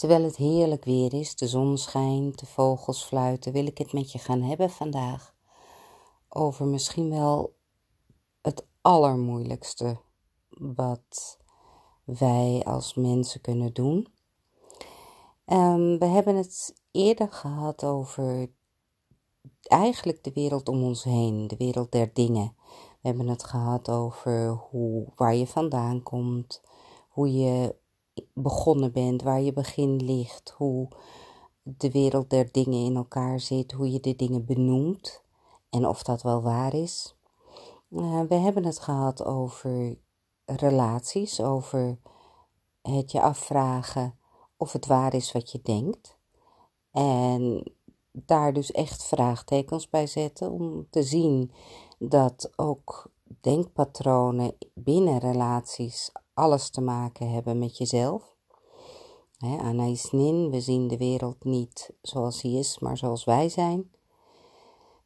Terwijl het heerlijk weer is, de zon schijnt, de vogels fluiten, wil ik het met je gaan hebben vandaag over misschien wel het allermoeilijkste wat wij als mensen kunnen doen. Um, we hebben het eerder gehad over eigenlijk de wereld om ons heen, de wereld der dingen. We hebben het gehad over hoe, waar je vandaan komt, hoe je begonnen bent, waar je begin ligt, hoe de wereld der dingen in elkaar zit, hoe je de dingen benoemt en of dat wel waar is. Uh, we hebben het gehad over relaties, over het je afvragen of het waar is wat je denkt. En daar dus echt vraagtekens bij zetten om te zien dat ook denkpatronen binnen relaties alles te maken hebben met jezelf. He, Anais Nin, we zien de wereld niet zoals hij is, maar zoals wij zijn.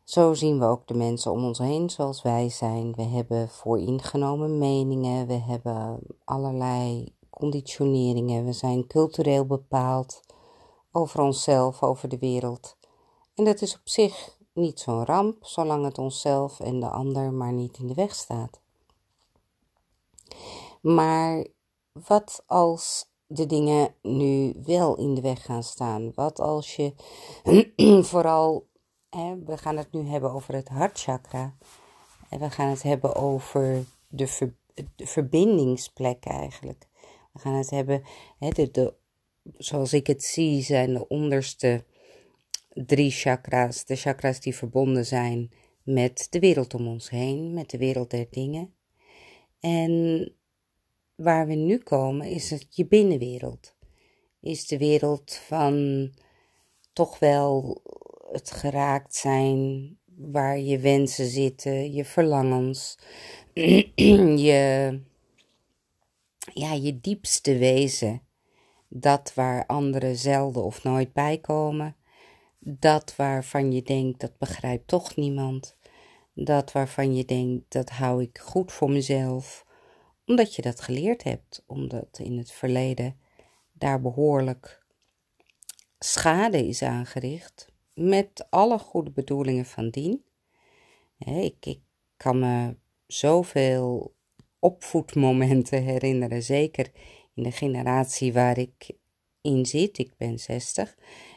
Zo zien we ook de mensen om ons heen zoals wij zijn. We hebben vooringenomen meningen, we hebben allerlei conditioneringen, we zijn cultureel bepaald over onszelf, over de wereld. En dat is op zich niet zo'n ramp, zolang het onszelf en de ander maar niet in de weg staat. Maar wat als de dingen nu wel in de weg gaan staan? Wat als je vooral, hè, we gaan het nu hebben over het hartchakra. En we gaan het hebben over de, ver, de verbindingsplek eigenlijk. We gaan het hebben, hè, de, zoals ik het zie, zijn de onderste drie chakra's. De chakra's die verbonden zijn met de wereld om ons heen, met de wereld der dingen. En waar we nu komen is het je binnenwereld. Is de wereld van toch wel het geraakt zijn waar je wensen zitten, je verlangens, je, ja, je diepste wezen. Dat waar anderen zelden of nooit bij komen. Dat waarvan je denkt dat begrijpt toch niemand. Dat waarvan je denkt dat hou ik goed voor mezelf omdat je dat geleerd hebt, omdat in het verleden daar behoorlijk schade is aangericht, met alle goede bedoelingen van dien. Ik, ik kan me zoveel opvoedmomenten herinneren, zeker in de generatie waar ik in zit. Ik ben 60.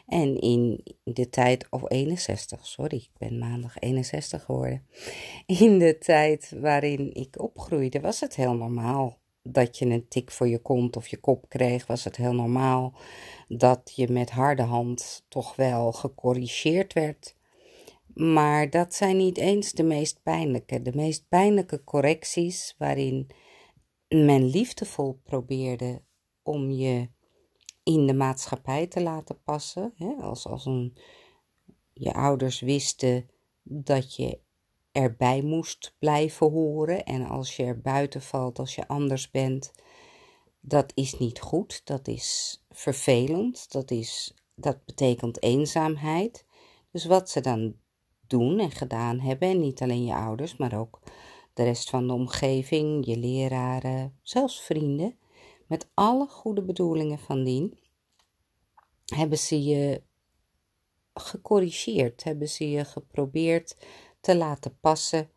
En in de tijd, of 61, sorry, ik ben maandag 61 geworden. In de tijd waarin ik opgroeide, was het heel normaal dat je een tik voor je kont of je kop kreeg. Was het heel normaal dat je met harde hand toch wel gecorrigeerd werd. Maar dat zijn niet eens de meest pijnlijke. De meest pijnlijke correcties waarin men liefdevol probeerde om je in de maatschappij te laten passen. Hè? Als, als een, je ouders wisten dat je erbij moest blijven horen. En als je er buiten valt, als je anders bent, dat is niet goed. Dat is vervelend. Dat, is, dat betekent eenzaamheid. Dus wat ze dan doen en gedaan hebben, en niet alleen je ouders, maar ook de rest van de omgeving, je leraren, zelfs vrienden, met alle goede bedoelingen van dien, hebben ze je gecorrigeerd, hebben ze je geprobeerd te laten passen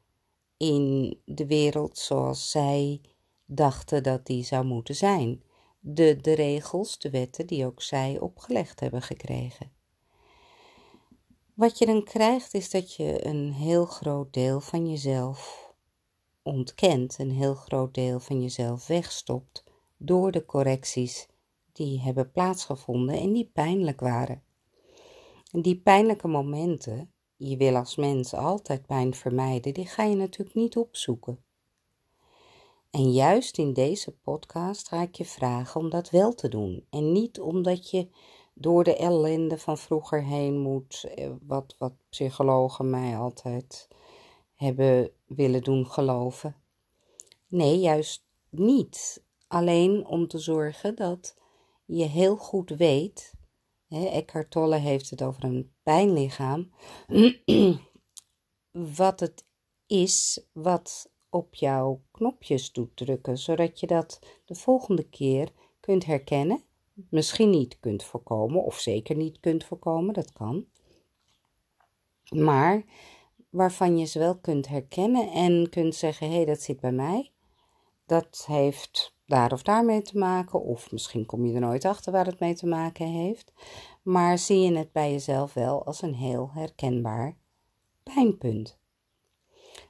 in de wereld zoals zij dachten dat die zou moeten zijn. De, de regels, de wetten die ook zij opgelegd hebben gekregen. Wat je dan krijgt is dat je een heel groot deel van jezelf ontkent, een heel groot deel van jezelf wegstopt door de correcties die hebben plaatsgevonden en die pijnlijk waren. En die pijnlijke momenten, je wil als mens altijd pijn vermijden, die ga je natuurlijk niet opzoeken. En juist in deze podcast ga ik je vragen om dat wel te doen. En niet omdat je door de ellende van vroeger heen moet, eh, wat, wat psychologen mij altijd hebben willen doen geloven. Nee, juist niet. Alleen om te zorgen dat je heel goed weet, hè, Eckhart Tolle heeft het over een pijnlichaam, wat het is wat op jouw knopjes doet drukken, zodat je dat de volgende keer kunt herkennen, misschien niet kunt voorkomen, of zeker niet kunt voorkomen, dat kan. Maar waarvan je ze wel kunt herkennen en kunt zeggen: hé, hey, dat zit bij mij. Dat heeft daar of daar mee te maken, of misschien kom je er nooit achter waar het mee te maken heeft. Maar zie je het bij jezelf wel als een heel herkenbaar pijnpunt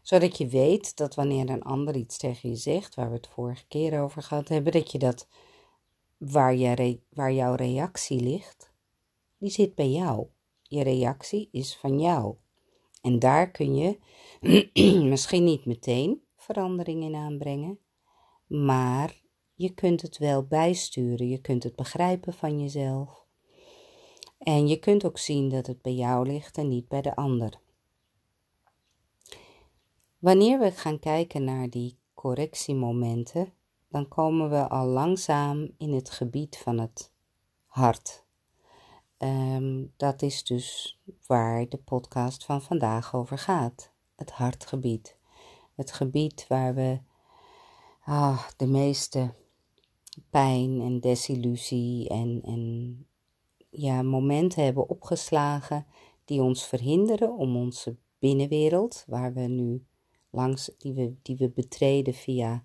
zodat je weet dat wanneer een ander iets tegen je zegt, waar we het vorige keer over gehad hebben, dat je dat waar, je waar jouw reactie ligt, die zit bij jou. Je reactie is van jou. En daar kun je misschien niet meteen verandering in aanbrengen, maar je kunt het wel bijsturen. Je kunt het begrijpen van jezelf. En je kunt ook zien dat het bij jou ligt en niet bij de ander. Wanneer we gaan kijken naar die correctiemomenten, dan komen we al langzaam in het gebied van het hart. Ehm, dat is dus waar de podcast van vandaag over gaat. Het hartgebied. Het gebied waar we ah, de meeste pijn en desillusie en, en ja, momenten hebben opgeslagen die ons verhinderen om onze binnenwereld, waar we nu langs, die, we, die we betreden via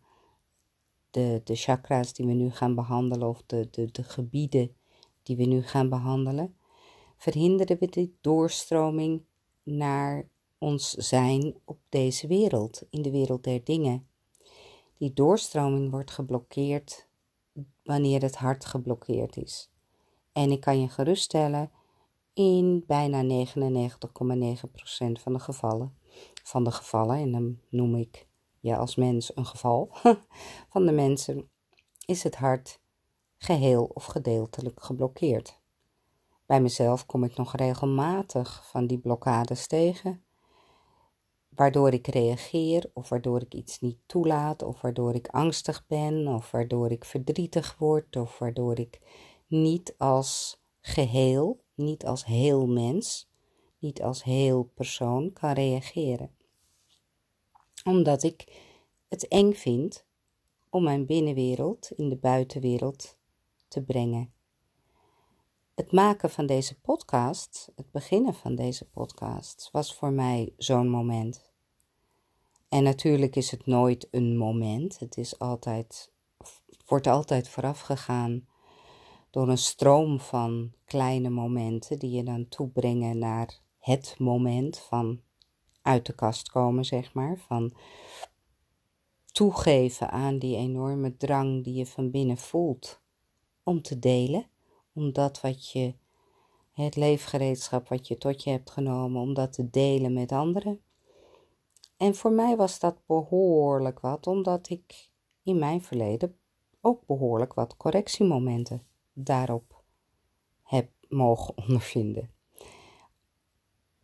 de, de chakra's die we nu gaan behandelen of de, de, de gebieden die we nu gaan behandelen, verhinderen we de doorstroming naar ons zijn op deze wereld, in de wereld der dingen. Die doorstroming wordt geblokkeerd wanneer het hart geblokkeerd is. En ik kan je geruststellen, in bijna 99,9% van de gevallen van de gevallen, en dan noem ik je als mens een geval, van de mensen is het hart geheel of gedeeltelijk geblokkeerd. Bij mezelf kom ik nog regelmatig van die blokkades tegen, waardoor ik reageer of waardoor ik iets niet toelaat of waardoor ik angstig ben of waardoor ik verdrietig word of waardoor ik niet als geheel, niet als heel mens, niet als heel persoon kan reageren omdat ik het eng vind om mijn binnenwereld in de buitenwereld te brengen. Het maken van deze podcast, het beginnen van deze podcast, was voor mij zo'n moment. En natuurlijk is het nooit een moment. Het is altijd, wordt altijd voorafgegaan door een stroom van kleine momenten die je dan toebrengen naar het moment van uit de kast komen, zeg maar. Van toegeven aan die enorme drang die je van binnen voelt om te delen. Om dat wat je, het leefgereedschap wat je tot je hebt genomen, om dat te delen met anderen. En voor mij was dat behoorlijk wat, omdat ik in mijn verleden ook behoorlijk wat correctiemomenten daarop heb mogen ondervinden.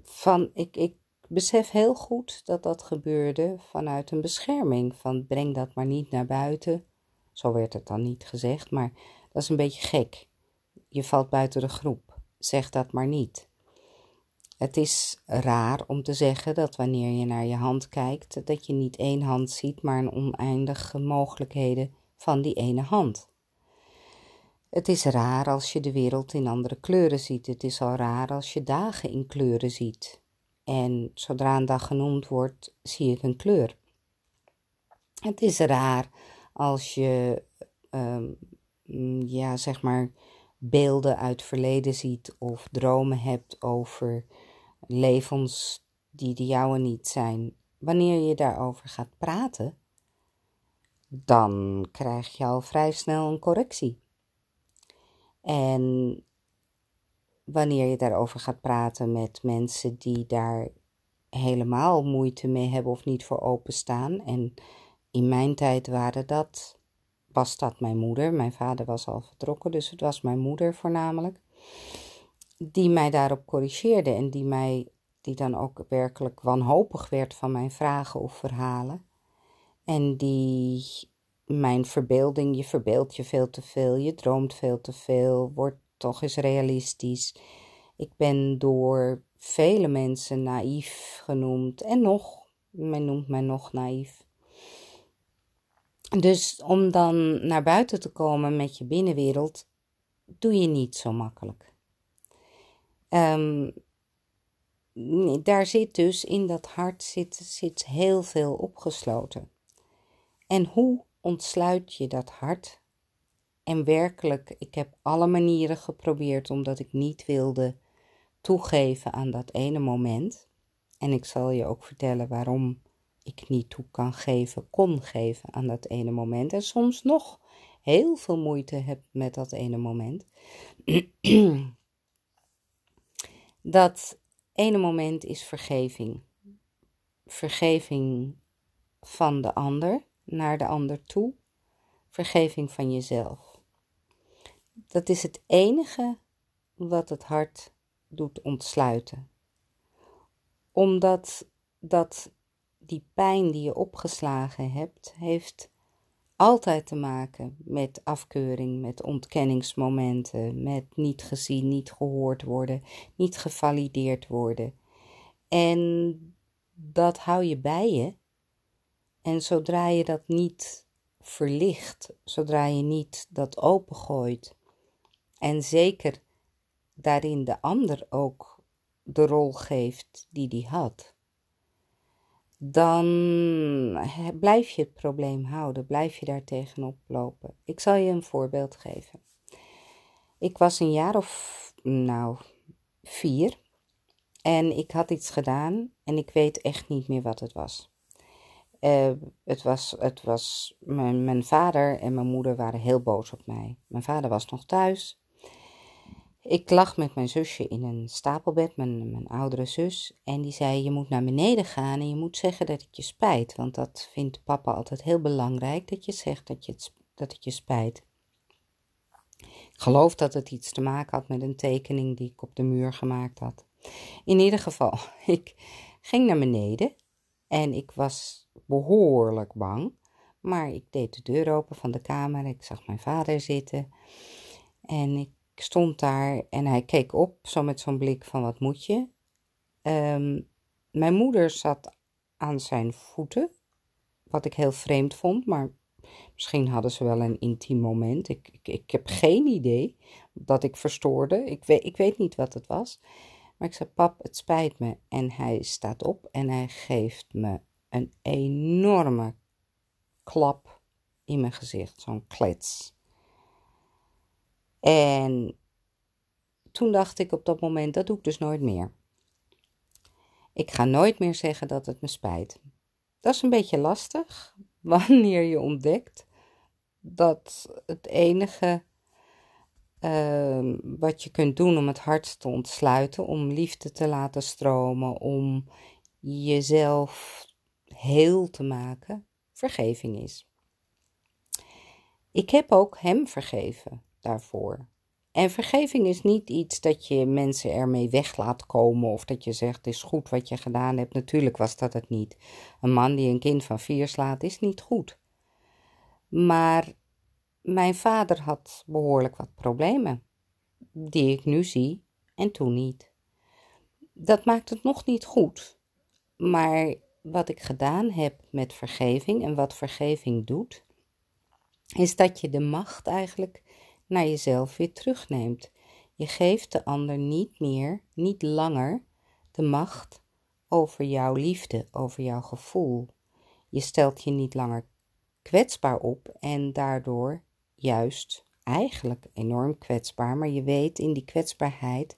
Van, ik, ik besef heel goed dat dat gebeurde vanuit een bescherming. Van breng dat maar niet naar buiten. Zo werd het dan niet gezegd, maar dat is een beetje gek. Je valt buiten de groep. Zeg dat maar niet. Het is raar om te zeggen dat wanneer je naar je hand kijkt, dat je niet één hand ziet, maar een oneindige mogelijkheden van die ene hand. Het is raar als je de wereld in andere kleuren ziet. Het is al raar als je dagen in kleuren ziet. En zodra een dag genoemd wordt, zie ik een kleur. Het is raar als je, ehm, ja, zeg maar, beelden uit verleden ziet of dromen hebt over levens die de jouwe niet zijn. Wanneer je daarover gaat praten, dan krijg je al vrij snel een correctie. En wanneer je daarover gaat praten met mensen die daar helemaal moeite mee hebben of niet voor openstaan. En in mijn tijd waren dat, was dat mijn moeder. Mijn vader was al vertrokken, dus het was mijn moeder voornamelijk. Die mij daarop corrigeerde en die mij, die dan ook werkelijk wanhopig werd van mijn vragen of verhalen. En die mijn verbeelding, je verbeeldt je veel te veel, je droomt veel te veel, wordt toch eens realistisch. Ik ben door vele mensen naïef genoemd en nog, men noemt mij nog naïef. Dus om dan naar buiten te komen met je binnenwereld, doe je niet zo makkelijk. Ehm, daar zit dus in dat hart zit, zit heel veel opgesloten. En hoe ontsluit je dat hart? En werkelijk, ik heb alle manieren geprobeerd omdat ik niet wilde toegeven aan dat ene moment. En ik zal je ook vertellen waarom ik niet toe kan geven, kon geven aan dat ene moment. En soms nog heel veel moeite heb met dat ene moment. dat ene moment is vergeving. Vergeving van de ander naar de ander toe. Vergeving van jezelf. Dat is het enige wat het hart doet ontsluiten. Omdat dat die pijn die je opgeslagen hebt, heeft altijd te maken met afkeuring, met ontkenningsmomenten, met niet gezien, niet gehoord worden, niet gevalideerd worden. En dat hou je bij je. En zodra je dat niet verlicht, zodra je niet dat opengooit, en zeker daarin de ander ook de rol geeft die die had, dan blijf je het probleem houden, blijf je daar tegenop lopen. Ik zal je een voorbeeld geven. Ik was een jaar of, nou, vier en ik had iets gedaan en ik weet echt niet meer wat het was. Uh, het was, het was mijn, mijn vader en mijn moeder waren heel boos op mij. Mijn vader was nog thuis ik lag met mijn zusje in een stapelbed, mijn, mijn oudere zus. En die zei: Je moet naar beneden gaan en je moet zeggen dat het je spijt. Want dat vindt papa altijd heel belangrijk: dat je zegt dat, je het, dat het je spijt. Ik geloof dat het iets te maken had met een tekening die ik op de muur gemaakt had. In ieder geval, ik ging naar beneden en ik was behoorlijk bang. Maar ik deed de deur open van de kamer. Ik zag mijn vader zitten. En ik ik stond daar en hij keek op, zo met zo'n blik van wat moet je. Ehm, mijn moeder zat aan zijn voeten, wat ik heel vreemd vond, maar misschien hadden ze wel een intiem moment. Ik, ik, ik heb geen idee dat ik verstoorde. Ik weet, ik weet niet wat het was. Maar ik zei, pap, het spijt me. En hij staat op en hij geeft me een enorme klap in mijn gezicht, zo'n klets. En toen dacht ik op dat moment, dat doe ik dus nooit meer. Ik ga nooit meer zeggen dat het me spijt. Dat is een beetje lastig wanneer je ontdekt dat het enige uh, wat je kunt doen om het hart te ontsluiten, om liefde te laten stromen, om jezelf heel te maken, vergeving is. Ik heb ook hem vergeven daarvoor. En vergeving is niet iets dat je mensen ermee weg laat komen of dat je zegt: het is goed wat je gedaan hebt. Natuurlijk was dat het niet. Een man die een kind van vier slaat is niet goed. Maar mijn vader had behoorlijk wat problemen, die ik nu zie en toen niet. Dat maakt het nog niet goed. Maar wat ik gedaan heb met vergeving en wat vergeving doet, is dat je de macht eigenlijk naar jezelf weer terugneemt. Je geeft de ander niet meer, niet langer de macht over jouw liefde, over jouw gevoel. Je stelt je niet langer kwetsbaar op en daardoor juist eigenlijk enorm kwetsbaar, maar je weet in die kwetsbaarheid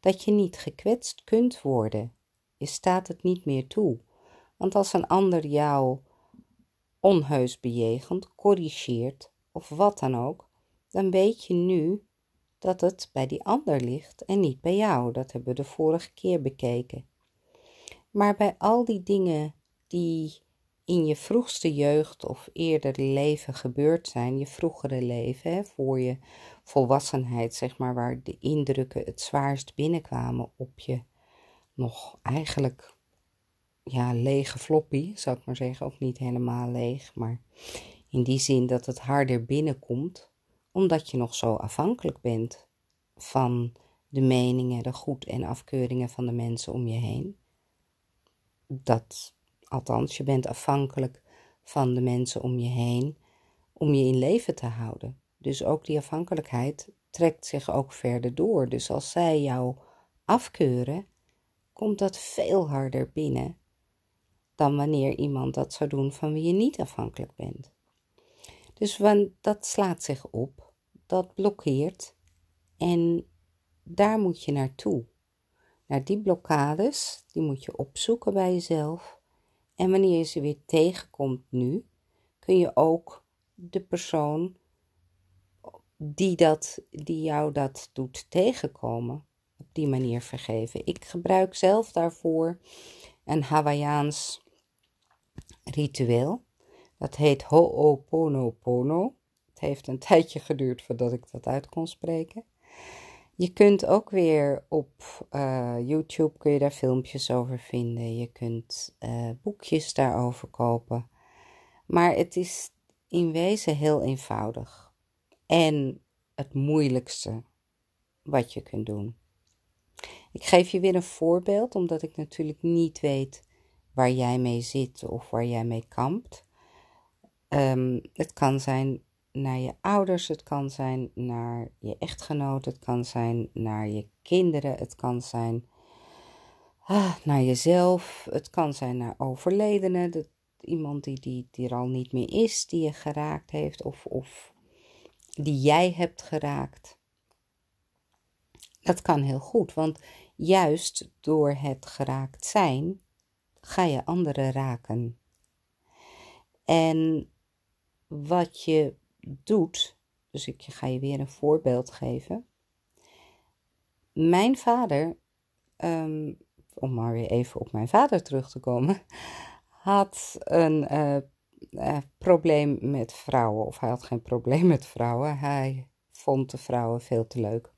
dat je niet gekwetst kunt worden. Je staat het niet meer toe. Want als een ander jou onheus bejegent, corrigeert of wat dan ook, dan weet je nu dat het bij die ander ligt en niet bij jou. Dat hebben we de vorige keer bekeken. Maar bij al die dingen die in je vroegste jeugd of eerder leven gebeurd zijn, je vroegere leven, hè, voor je volwassenheid, zeg maar, waar de indrukken het zwaarst binnenkwamen op je nog eigenlijk ja, lege floppy, zou ik maar zeggen, of niet helemaal leeg, maar in die zin dat het harder binnenkomt omdat je nog zo afhankelijk bent van de meningen, de goed- en afkeuringen van de mensen om je heen. Dat, althans, je bent afhankelijk van de mensen om je heen om je in leven te houden. Dus ook die afhankelijkheid trekt zich ook verder door. Dus als zij jou afkeuren, komt dat veel harder binnen dan wanneer iemand dat zou doen van wie je niet afhankelijk bent. Dus dat slaat zich op, dat blokkeert en daar moet je naartoe. Naar die blokkades, die moet je opzoeken bij jezelf. En wanneer je ze weer tegenkomt nu, kun je ook de persoon die, dat, die jou dat doet tegenkomen, op die manier vergeven. Ik gebruik zelf daarvoor een Hawaiiaans ritueel. Dat heet Ho'oponopono. Het heeft een tijdje geduurd voordat ik dat uit kon spreken. Je kunt ook weer op uh, YouTube kun je daar filmpjes over vinden. Je kunt uh, boekjes daarover kopen. Maar het is in wezen heel eenvoudig. En het moeilijkste wat je kunt doen. Ik geef je weer een voorbeeld, omdat ik natuurlijk niet weet waar jij mee zit of waar jij mee kampt. Um, het kan zijn naar je ouders, het kan zijn naar je echtgenoot, het kan zijn naar je kinderen, het kan zijn ah, naar jezelf, het kan zijn naar overledenen, iemand die, die, die er al niet meer is, die je geraakt heeft of, of die jij hebt geraakt. Dat kan heel goed, want juist door het geraakt zijn, ga je anderen raken. En wat je doet, dus ik ga je weer een voorbeeld geven. Mijn vader, um, om maar weer even op mijn vader terug te komen, had een uh, uh, probleem met vrouwen. Of hij had geen probleem met vrouwen. Hij vond de vrouwen veel te leuk.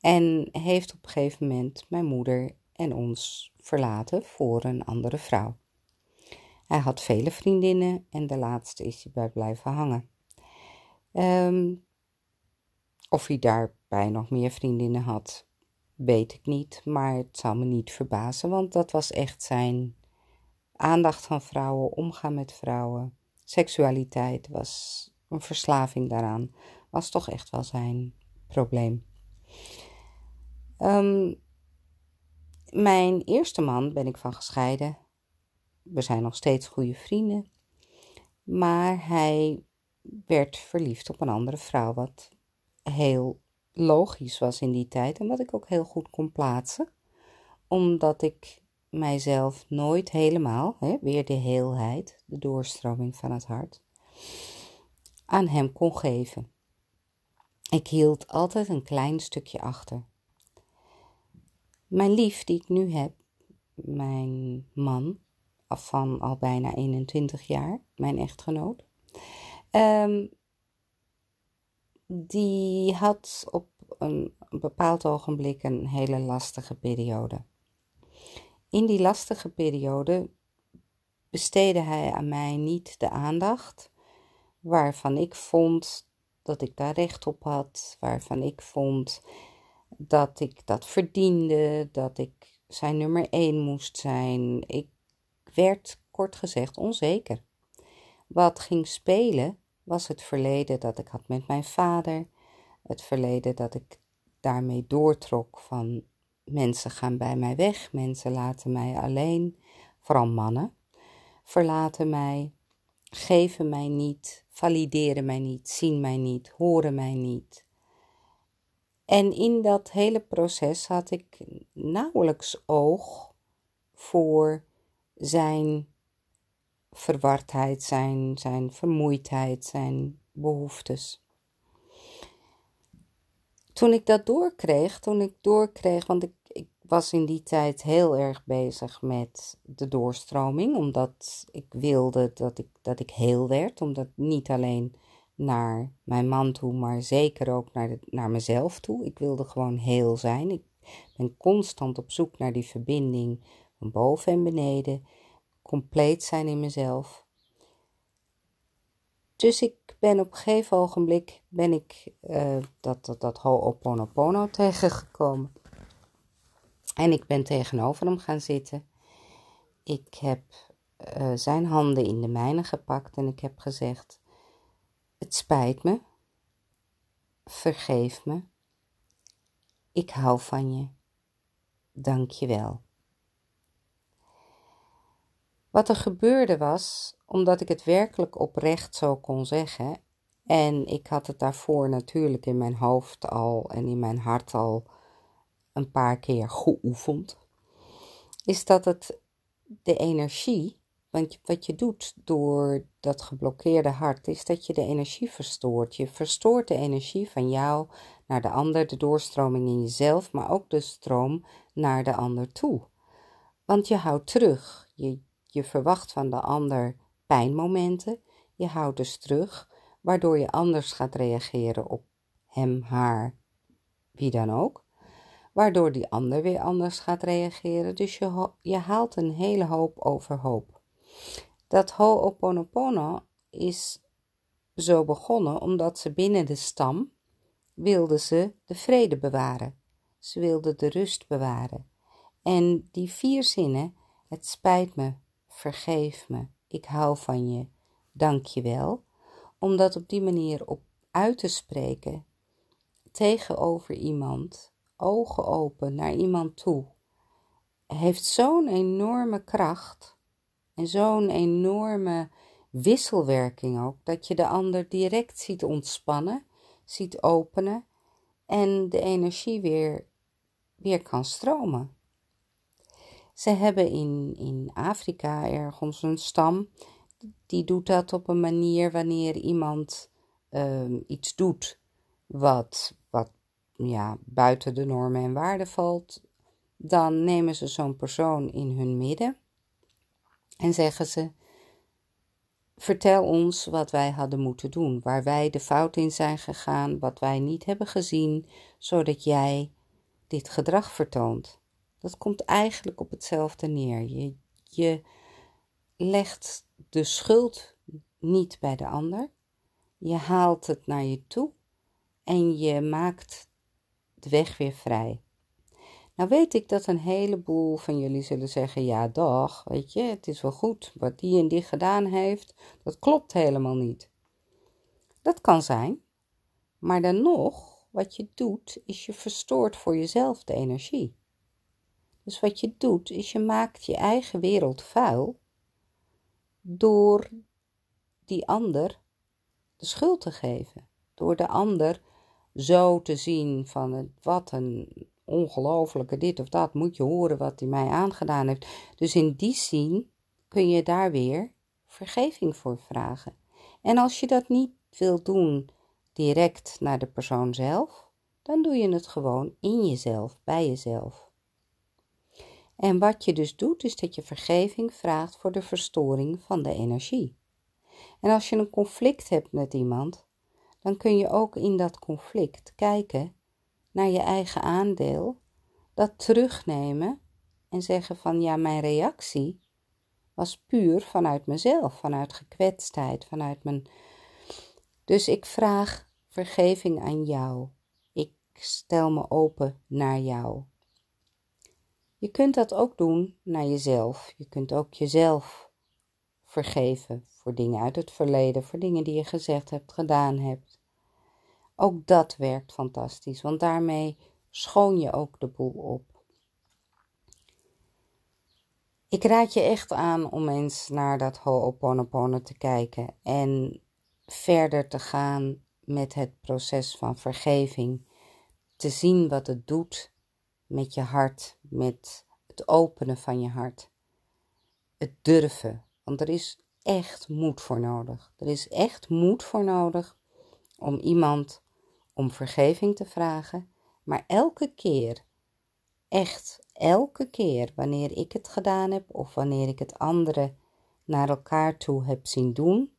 En heeft op een gegeven moment mijn moeder en ons verlaten voor een andere vrouw. Hij had vele vriendinnen en de laatste is hij bij blijven hangen. Um, of hij daarbij nog meer vriendinnen had, weet ik niet, maar het zou me niet verbazen, want dat was echt zijn aandacht van vrouwen, omgaan met vrouwen, seksualiteit was een verslaving daaraan, was toch echt wel zijn probleem. Um, mijn eerste man ben ik van gescheiden. We zijn nog steeds goede vrienden. Maar hij werd verliefd op een andere vrouw, wat heel logisch was in die tijd en wat ik ook heel goed kon plaatsen, omdat ik mijzelf nooit helemaal, hè, weer de heelheid, de doorstroming van het hart, aan hem kon geven. Ik hield altijd een klein stukje achter. Mijn lief, die ik nu heb, mijn man, van al bijna 21 jaar, mijn echtgenoot, um, die had op een, een bepaald ogenblik een hele lastige periode. In die lastige periode besteedde hij aan mij niet de aandacht waarvan ik vond dat ik daar recht op had, waarvan ik vond dat ik dat verdiende, dat ik zijn nummer één moest zijn. Ik werd kort gezegd onzeker. Wat ging spelen was het verleden dat ik had met mijn vader, het verleden dat ik daarmee doortrok van mensen gaan bij mij weg, mensen laten mij alleen, vooral mannen, verlaten mij, geven mij niet, valideren mij niet, zien mij niet, horen mij niet. En in dat hele proces had ik nauwelijks oog voor zijn verwardheid, zijn, zijn vermoeidheid, zijn behoeftes. Toen ik dat doorkreeg, toen ik doorkreeg, want ik, was in die tijd heel erg bezig met de doorstroming, omdat ik wilde dat ik, dat ik heel werd, omdat niet alleen naar mijn man toe, maar zeker ook naar, naar mezelf toe. Ik wilde gewoon heel zijn. Ik ben constant op zoek naar die verbinding van boven en beneden, compleet zijn in mezelf. Dus ik ben op een gegeven ogenblik ben ik uh, dat, dat, dat Ho'oponopono tegengekomen. En ik ben tegenover hem gaan zitten. Ik heb uh, zijn handen in de mijne gepakt en ik heb gezegd: Het spijt me. vergeef me. Ik hou van je. Dank je wel. Wat er gebeurde was, omdat ik het werkelijk oprecht zo kon zeggen, en ik had het daarvoor natuurlijk in mijn hoofd al en in mijn hart al een paar keer geoefend, is dat het de energie, want wat je doet door dat geblokkeerde hart, is dat je de energie verstoort. Je verstoort de energie van jou naar de ander, de doorstroming in jezelf, maar ook de stroom naar de ander toe. Want je houdt terug. Je, je verwacht van de ander pijnmomenten. Je houdt dus terug, waardoor je anders gaat reageren op hem, haar, wie dan ook. Waardoor die ander weer anders gaat reageren. Dus je, je haalt een hele hoop overhoop. Dat Ho'oponopono is zo begonnen omdat ze binnen de stam wilden ze de vrede bewaren. Ze wilden de rust bewaren. En die vier zinnen, het spijt me, vergeef me, ik hou van je, dank je wel, om dat op die manier op uit te spreken tegenover iemand, ogen open naar iemand toe, heeft zo'n enorme kracht en zo'n enorme wisselwerking ook, dat je de ander direct ziet ontspannen, ziet openen en de energie weer, weer kan stromen. Ze hebben in, in Afrika ergens een stam, die doet dat op een manier wanneer iemand ehm, iets doet wat, wat ja, buiten de normen en waarden valt, dan nemen ze zo'n persoon in hun midden en zeggen ze: Vertel ons wat wij hadden moeten doen, waar wij de fout in zijn gegaan, wat wij niet hebben gezien, zodat jij dit gedrag vertoont. Dat komt eigenlijk op hetzelfde neer. Je, je legt de schuld niet bij de ander, je haalt het naar je toe en je maakt de weg weer vrij. Nou weet ik dat een heleboel van jullie zullen zeggen: ja, dag, weet je, het is wel goed. Wat die en die gedaan heeft, dat klopt helemaal niet. Dat kan zijn, maar dan nog, wat je doet, is je verstoort voor jezelf de energie. Dus wat je doet, is je maakt je eigen wereld vuil door die ander de schuld te geven. Door de ander zo te zien van wat een ongelofelijke dit of dat, moet je horen wat hij mij aangedaan heeft. Dus in die zin kun je daar weer vergeving voor vragen. En als je dat niet wil doen direct naar de persoon zelf, dan doe je het gewoon in jezelf, bij jezelf. En wat je dus doet, is dat je vergeving vraagt voor de verstoring van de energie. En als je een conflict hebt met iemand, dan kun je ook in dat conflict kijken naar je eigen aandeel, dat terugnemen en zeggen van ja, mijn reactie was puur vanuit mezelf, vanuit gekwetstheid, vanuit mijn. Dus ik vraag vergeving aan jou. Ik stel me open naar jou. Je kunt dat ook doen naar jezelf. Je kunt ook jezelf vergeven voor dingen uit het verleden, voor dingen die je gezegd hebt, gedaan hebt. Ook dat werkt fantastisch, want daarmee schoon je ook de boel op. Ik raad je echt aan om eens naar dat Ho'oponopono te kijken en verder te gaan met het proces van vergeving. Te zien wat het doet met je hart, met het openen van je hart. Het durven, want er is echt moed voor nodig. Er is echt moed voor nodig om iemand om vergeving te vragen, maar elke keer, echt elke keer wanneer ik het gedaan heb of wanneer ik het anderen naar elkaar toe heb zien doen,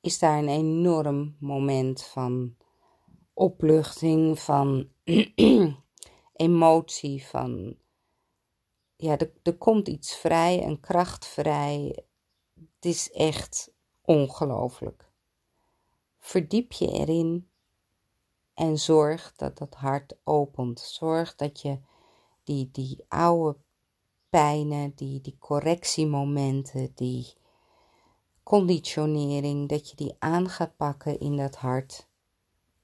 is daar een enorm moment van opluchting, van emotie, van ja, er, er komt iets vrij, een kracht vrij. Het is echt ongelooflijk. Verdiep je erin en zorg dat dat hart opent. Zorg dat je die, die oude pijnen, die, die correctiemomenten, die conditionering, dat je die aan gaat pakken in dat hart.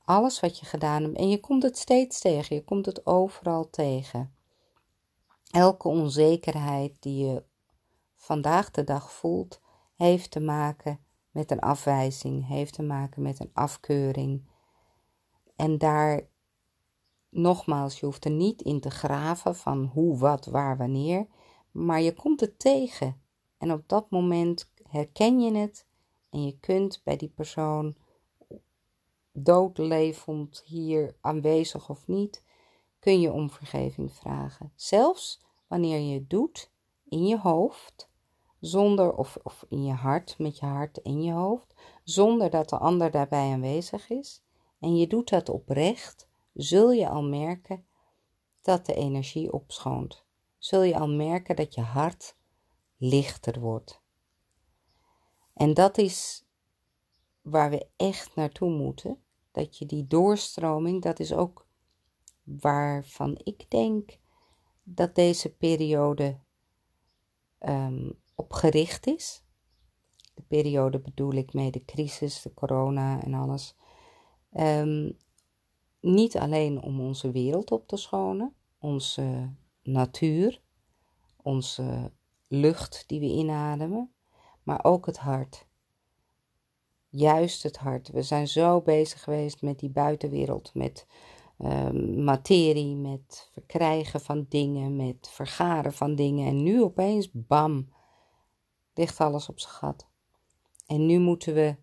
Alles wat je gedaan hebt. En je komt het steeds tegen, je komt het overal tegen. Elke onzekerheid die je vandaag de dag voelt, heeft te maken met een afwijzing, heeft te maken met een afkeuring. En daar, nogmaals, je hoeft er niet in te graven van hoe, wat, waar, wanneer, maar je komt het tegen. En op dat moment herken je het en je kunt bij die persoon doodlevend hier aanwezig of niet, kun je om vergeving vragen. Zelfs wanneer je het doet in je hoofd, zonder, of, of in je hart, met je hart in je hoofd, zonder dat de ander daarbij aanwezig is, en je doet dat oprecht, zul je al merken dat de energie opschoont. Zul je al merken dat je hart lichter wordt. En dat is waar we echt naartoe moeten. Dat je die doorstroming, dat is ook waarvan ik denk dat deze periode um, op gericht is. De periode bedoel ik mee de crisis, de corona en alles. Ehm, niet alleen om onze wereld op te schonen, onze natuur, onze lucht die we inademen, maar ook het hart. Juist het hart. We zijn zo bezig geweest met die buitenwereld, met Ehm, materie, met verkrijgen van dingen, met vergaren van dingen. En nu opeens, bam, ligt alles op zijn gat. En nu moeten we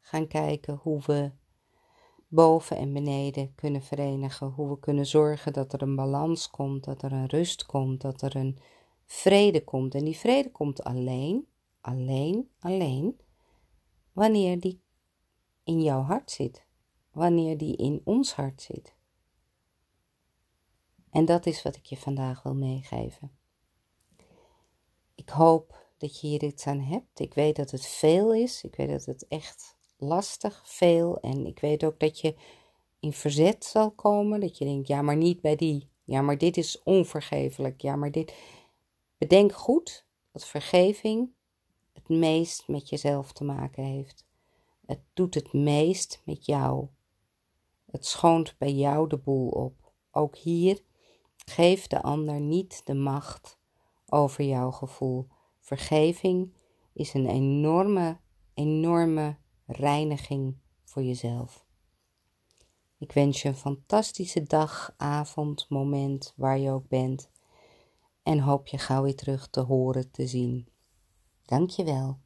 gaan kijken hoe we boven en beneden kunnen verenigen. Hoe we kunnen zorgen dat er een balans komt, dat er een rust komt, dat er een vrede komt. En die vrede komt alleen, alleen, alleen wanneer die in jouw hart zit. Wanneer die in ons hart zit. En dat is wat ik je vandaag wil meegeven. Ik hoop dat je hier iets aan hebt. Ik weet dat het veel is. Ik weet dat het echt lastig, veel. En ik weet ook dat je in verzet zal komen. Dat je denkt, ja, maar niet bij die. Ja, maar dit is onvergeeflijk. Ja, maar dit. Bedenk goed dat vergeving het meest met jezelf te maken heeft. Het doet het meest met jou. Het schoont bij jou de boel op. Ook hier Geef de ander niet de macht over jouw gevoel. Vergeving is een enorme, enorme reiniging voor jezelf. Ik wens je een fantastische dag, avond, moment waar je ook bent. En hoop je gauw weer terug te horen, te zien. Dank je wel.